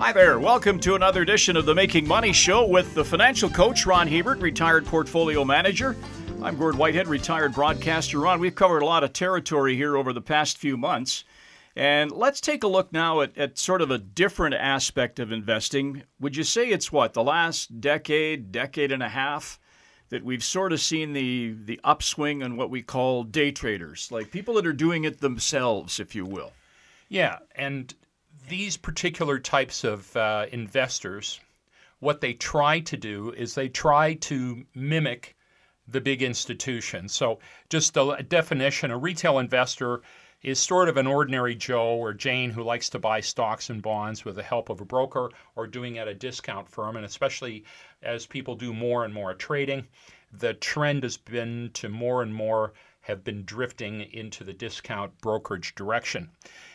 Hi there. Welcome to another edition of the Making Money Show with the financial coach, Ron Hebert, retired portfolio manager. I'm Gord Whitehead, retired broadcaster. Ron, we've covered a lot of territory here over the past few months. And let's take a look now at, at sort of a different aspect of investing. Would you say it's what, the last decade, decade and a half? that we've sort of seen the the upswing on what we call day traders, like people that are doing it themselves, if you will. Yeah, and these particular types of uh, investors, what they try to do is they try to mimic the big institutions. So, just a definition: a retail investor is sort of an ordinary Joe or Jane who likes to buy stocks and bonds with the help of a broker or doing at a discount firm. And especially as people do more and more trading, the trend has been to more and more have been drifting into the discount brokerage direction.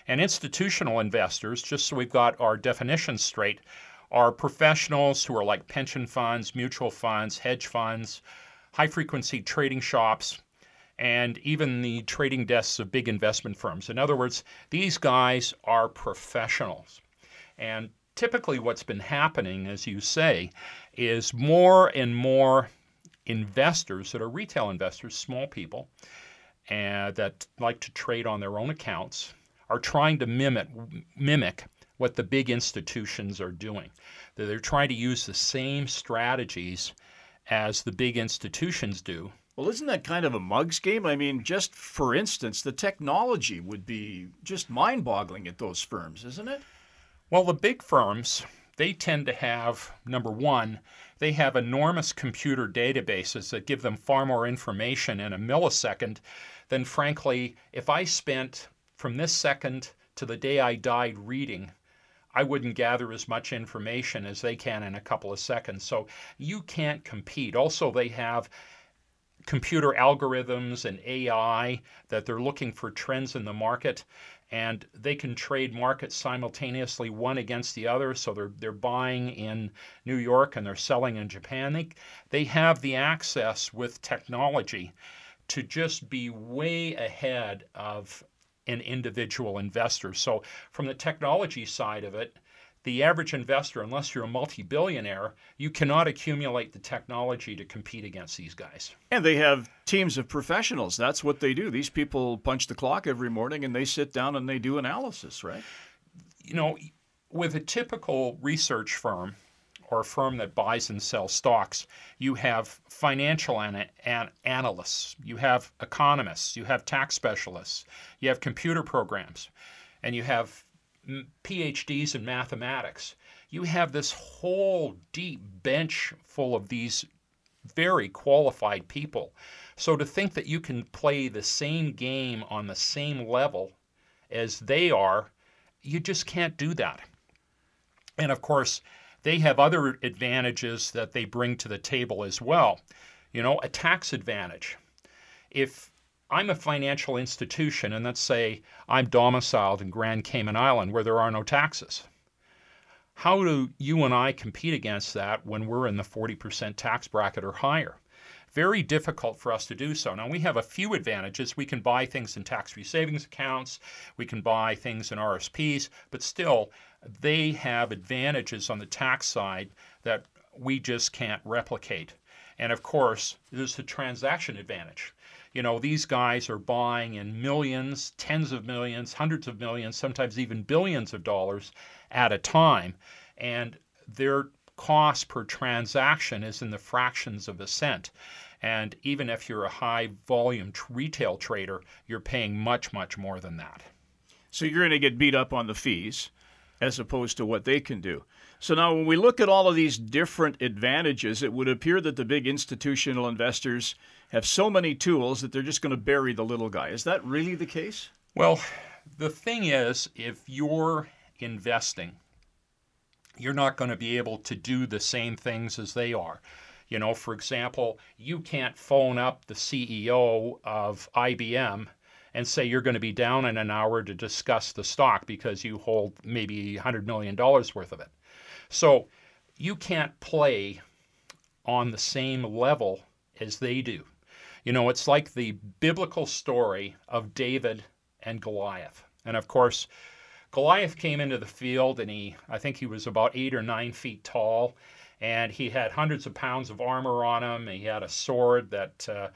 And institutional investors, just so we've got our definitions straight, are professionals who are like pension funds, mutual funds, hedge funds, high frequency trading shops, and even the trading desks of big investment firms. In other words, these guys are professionals. And typically, what's been happening, as you say, is more and more investors that are retail investors, small people, and that like to trade on their own accounts, are trying to mimic mimic what the big institutions are doing. They're trying to use the same strategies as the big institutions do well, isn't that kind of a mugs game? I mean, just for instance, the technology would be just mind boggling at those firms, isn't it? Well, the big firms, they tend to have, number one, they have enormous computer databases that give them far more information in a millisecond than, frankly, if I spent from this second to the day I died reading I wouldn't gather as much information as they can in a couple of seconds. So you can't compete. Also, they have computer algorithms and AI that they're looking for trends in the market and they can trade markets simultaneously one against the other. So they're they're buying in New York and they're selling in Japan. They they have the access with technology to just be way ahead of an individual investor. So from the technology side of it the average investor, unless you're a multi billionaire, you cannot accumulate the technology to compete against these guys. And they have teams of professionals. That's what they do. These people punch the clock every morning and they sit down and they do analysis, right? You know, with a typical research firm, or a firm that buys and sells stocks, you have financial an- an- analysts, you have economists, you have tax specialists, you have computer programs, and you have PhDs in mathematics. You have this whole deep bench full of these very qualified people. So to think that you can play the same game on the same level as they are, you just can't do that. And of course, they have other advantages that they bring to the table as well. You know, a tax advantage. If I'm a financial institution, and let's say I'm domiciled in Grand Cayman Island where there are no taxes. How do you and I compete against that when we're in the 40% tax bracket or higher? Very difficult for us to do so. Now, we have a few advantages. We can buy things in tax free savings accounts, we can buy things in RSPs, but still, they have advantages on the tax side that we just can't replicate. And of course, there's the transaction advantage you know, these guys are buying in millions, tens of millions, hundreds of millions, sometimes even billions of dollars at a time. And their cost per transaction is in the fractions of a cent. And even if you're a high volume retail trader, you're paying much, much more than that. So you're going to get beat up on the fees as opposed to what they can do. So now, when we look at all of these different advantages, it would appear that the big institutional investors have so many tools that they're just going to bury the little guy. Is that really the case? Well, the thing is, if you're investing, you're not going to be able to do the same things as they are. You know, for example, you can't phone up the CEO of IBM and say you're going to be down in an hour to discuss the stock because you hold maybe $100 million worth of it. So you can't play on the same level as they do. You know, it's like the biblical story of David and Goliath. And of course, Goliath came into the field and he, I think he was about eight or nine feet tall, and he had hundreds of pounds of armor on him. He had a sword that uh,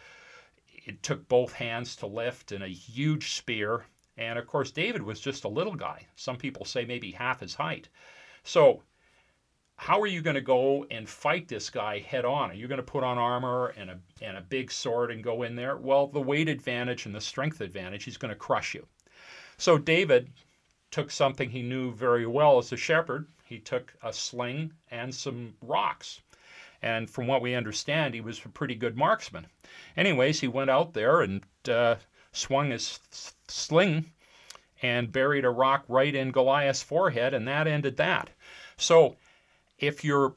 it took both hands to lift and a huge spear. And of course, David was just a little guy. Some people say maybe half his height. So, how are you going to go and fight this guy head on? Are you going to put on armor and a, and a big sword and go in there? Well, the weight advantage and the strength advantage, he's going to crush you. So, David took something he knew very well as a shepherd. He took a sling and some rocks. And from what we understand, he was a pretty good marksman. Anyways, he went out there and uh, swung his sling and buried a rock right in Goliath's forehead, and that ended that. So, if you're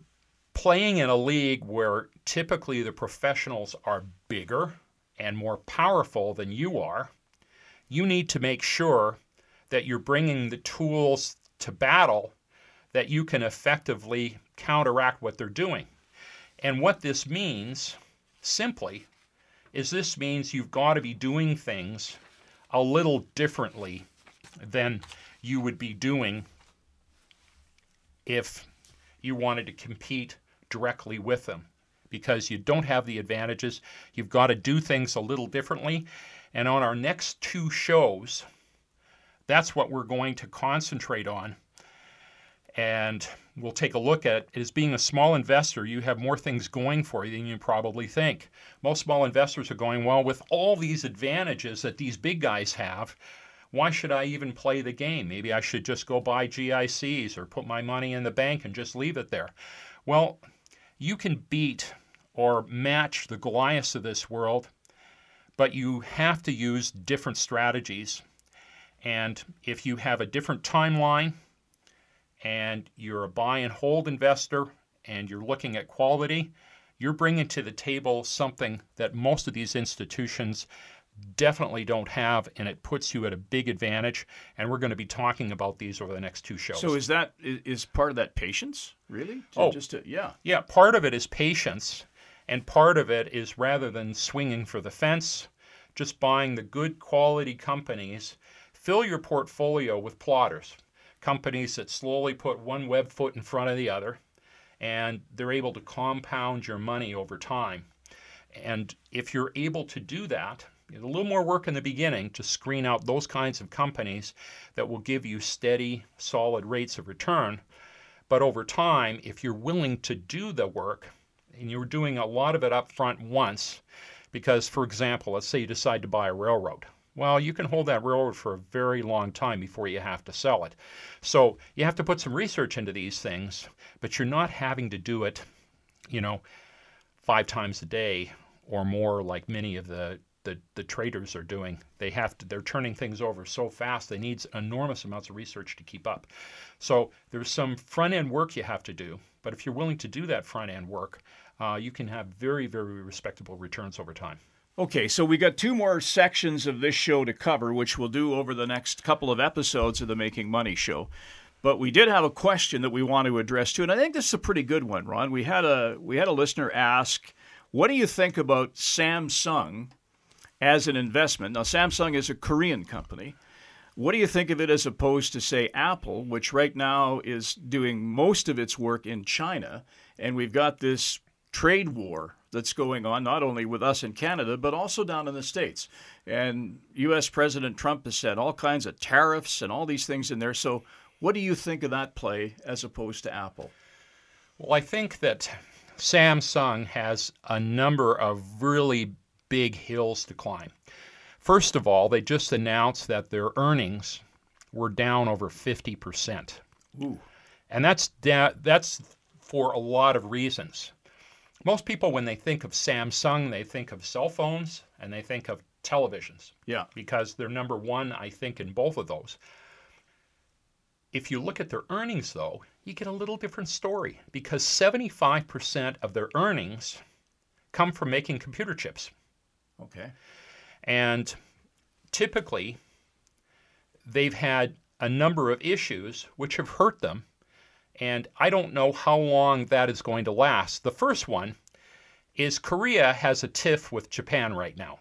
playing in a league where typically the professionals are bigger and more powerful than you are, you need to make sure that you're bringing the tools to battle that you can effectively counteract what they're doing. And what this means, simply, is this means you've got to be doing things a little differently than you would be doing if you wanted to compete directly with them because you don't have the advantages. You've got to do things a little differently. And on our next two shows, that's what we're going to concentrate on. And we'll take a look at as being a small investor, you have more things going for you than you probably think. Most small investors are going, well, with all these advantages that these big guys have, why should I even play the game? Maybe I should just go buy GICs or put my money in the bank and just leave it there. Well, you can beat or match the Goliaths of this world, but you have to use different strategies and if you have a different timeline and you're a buy and hold investor and you're looking at quality, you're bringing to the table something that most of these institutions definitely don't have, and it puts you at a big advantage. And we're going to be talking about these over the next two shows. So is that is part of that patience, really? To, oh, just to, yeah, yeah. Part of it is patience, and part of it is rather than swinging for the fence, just buying the good quality companies Fill your portfolio with plotters, companies that slowly put one web foot in front of the other, and they're able to compound your money over time. And if you're able to do that, a little more work in the beginning to screen out those kinds of companies that will give you steady, solid rates of return. But over time, if you're willing to do the work and you're doing a lot of it up front once, because, for example, let's say you decide to buy a railroad. Well, you can hold that railroad for a very long time before you have to sell it. So you have to put some research into these things, but you're not having to do it, you know, five times a day or more like many of the the, the traders are doing. They have to they're turning things over so fast they need enormous amounts of research to keep up. So there's some front end work you have to do, but if you're willing to do that front end work, uh, you can have very very respectable returns over time. Okay, so we got two more sections of this show to cover, which we'll do over the next couple of episodes of the Making Money Show. But we did have a question that we want to address too, and I think this is a pretty good one, Ron. We had a we had a listener ask, "What do you think about Samsung as an investment?" Now, Samsung is a Korean company. What do you think of it as opposed to, say, Apple, which right now is doing most of its work in China, and we've got this trade war that's going on, not only with us in Canada, but also down in the States. And U.S. President Trump has said all kinds of tariffs and all these things in there. So, what do you think of that play as opposed to Apple? Well, I think that Samsung has a number of really big hills to climb. First of all, they just announced that their earnings were down over 50%. Ooh. And that's da- that's for a lot of reasons. Most people, when they think of Samsung, they think of cell phones and they think of televisions. Yeah. Because they're number one, I think, in both of those. If you look at their earnings, though, you get a little different story because 75% of their earnings come from making computer chips. Okay. And typically, they've had a number of issues which have hurt them and I don't know how long that is going to last. The first one is Korea has a tiff with Japan right now.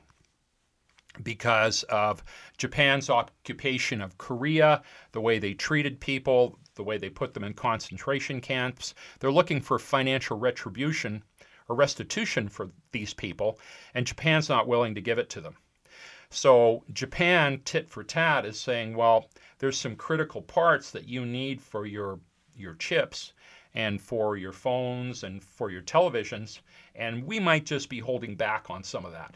because of Japan's occupation of Korea, the way they treated people, the way they put them in concentration camps. They're looking for financial retribution or restitution for these people, and Japan's not willing to give it to them. So Japan, tit for tat, is saying, well, there's some critical parts that you need for your your chips and for your phones and for your televisions, and we might just be holding back on some of that.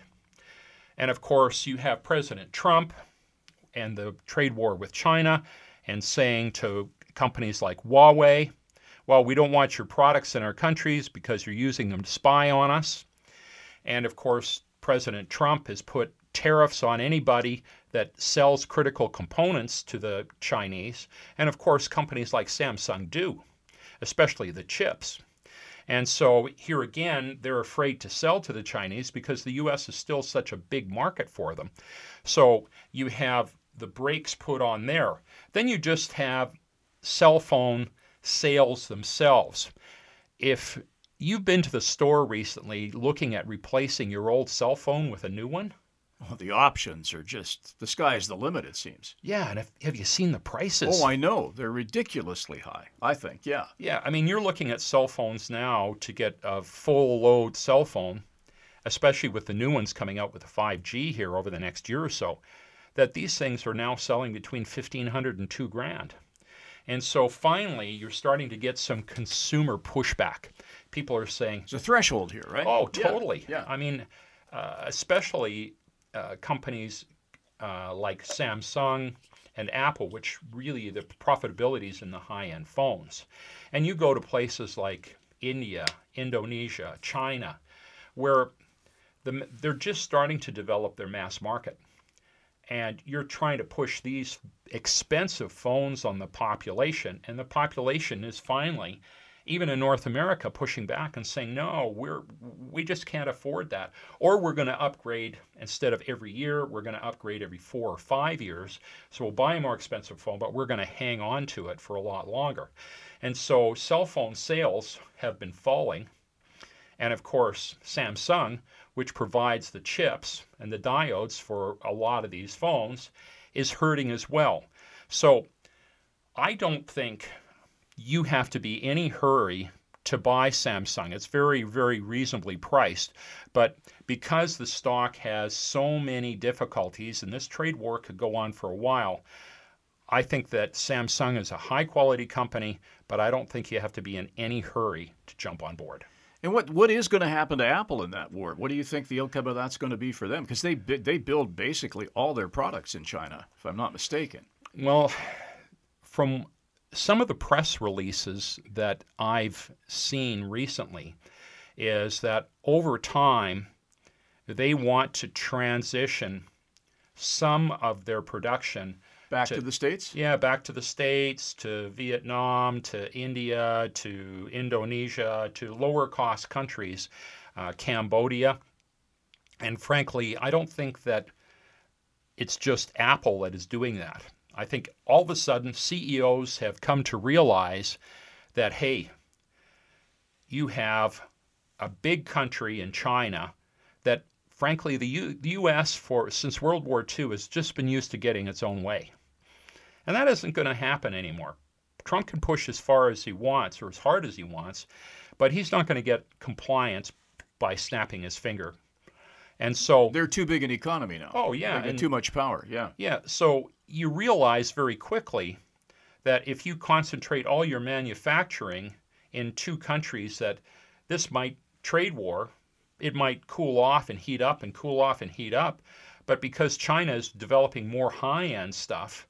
And of course, you have President Trump and the trade war with China and saying to companies like Huawei, well, we don't want your products in our countries because you're using them to spy on us. And of course, President Trump has put tariffs on anybody that sells critical components to the Chinese. And of course, companies like Samsung do, especially the chips. And so here again, they're afraid to sell to the Chinese because the US is still such a big market for them. So you have the brakes put on there. Then you just have cell phone sales themselves. If you've been to the store recently looking at replacing your old cell phone with a new one, well, the options are just the sky's the limit, it seems. Yeah, and have, have you seen the prices? Oh, I know. They're ridiculously high, I think, yeah. Yeah, I mean, you're looking at cell phones now to get a full load cell phone, especially with the new ones coming out with the 5G here over the next year or so, that these things are now selling between 1500 and 2 grand. And so finally, you're starting to get some consumer pushback. People are saying, There's a threshold here, right? Oh, totally. Yeah. yeah. I mean, uh, especially uh, companies uh, like Samsung and Apple, which really the profitability is in the high end phones. And you go to places like India, Indonesia, China, where the, they're just starting to develop their mass market. And you're trying to push these expensive phones on the population, and the population is finally even in North America, pushing back and saying, no, we're we just can't afford that. Or we're going to upgrade instead of every year, we're going to upgrade every four or five years. So we'll buy a more expensive phone, but we're going to hang on to it for a lot longer. And so cell phone sales have been falling. And of course, Samsung, which provides the chips and the diodes for a lot of these phones, is hurting as well. So I don't think you have to be in any hurry to buy Samsung. It's very, very reasonably priced. But because the stock has so many difficulties, and this trade war could go on for a while, I think that Samsung is a high quality company, but I don't think you have to be in any hurry to jump on board. And what, what is going to happen to Apple in that war? What do you think the outcome of that's going to be for them? Because they they build basically all their products in China, if I'm not mistaken. Well, from some of the press releases that I've seen recently is that over time they want to transition some of their production back to, to, the states. Yeah, back to the states, to Vietnam, to India, to Indonesia, to lower cost countries, uh, Cambodia, and frankly, I don't think that it's just Apple that is doing that. I think all of a sudden CEOs have come to realize that, hey, you have a big country in China that, frankly, the, U- the U.S. for since World War II has just been used to getting its own way, and that isn't going to happen anymore. Trump can push as far as he wants or as hard as he wants, but he's not going to get compliance by snapping his finger. And so they're too big an economy now. Oh yeah, get too much power. Yeah. Yeah. So you realize very quickly that if you concentrate all your manufacturing in two countries, that this might trade war, it might cool off and heat up and cool off and heat up. But because China is developing more high end stuff,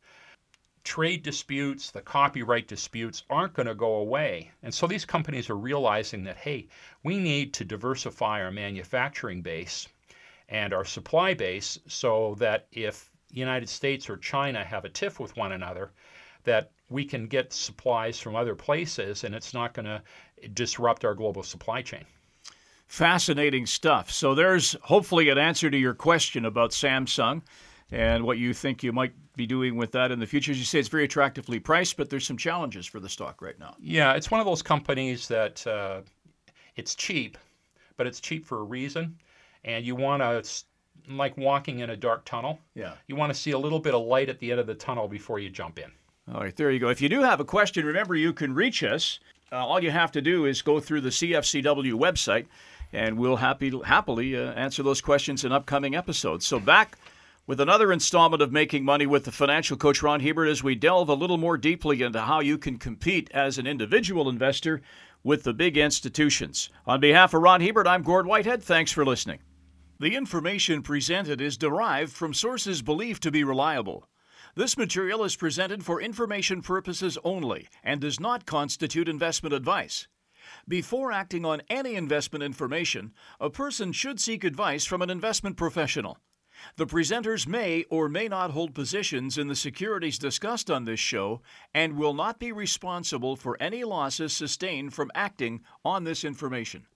trade disputes, the copyright disputes aren't going to go away. And so these companies are realizing that, hey, we need to diversify our manufacturing base and our supply base so that if the United States or China have a tiff with one another, that we can get supplies from other places and it's not going to disrupt our global supply chain. Fascinating stuff. So there's hopefully an answer to your question about Samsung and what you think you might be doing with that in the future. As you say, it's very attractively priced, but there's some challenges for the stock right now. Yeah, it's one of those companies that uh, it's cheap, but it's cheap for a reason, and you want to like walking in a dark tunnel. Yeah. You want to see a little bit of light at the end of the tunnel before you jump in. All right, there you go. If you do have a question, remember you can reach us. Uh, all you have to do is go through the CFCW website, and we'll happy, happily uh, answer those questions in upcoming episodes. So, back with another installment of Making Money with the financial coach Ron Hebert as we delve a little more deeply into how you can compete as an individual investor with the big institutions. On behalf of Ron Hebert, I'm Gord Whitehead. Thanks for listening. The information presented is derived from sources believed to be reliable. This material is presented for information purposes only and does not constitute investment advice. Before acting on any investment information, a person should seek advice from an investment professional. The presenters may or may not hold positions in the securities discussed on this show and will not be responsible for any losses sustained from acting on this information.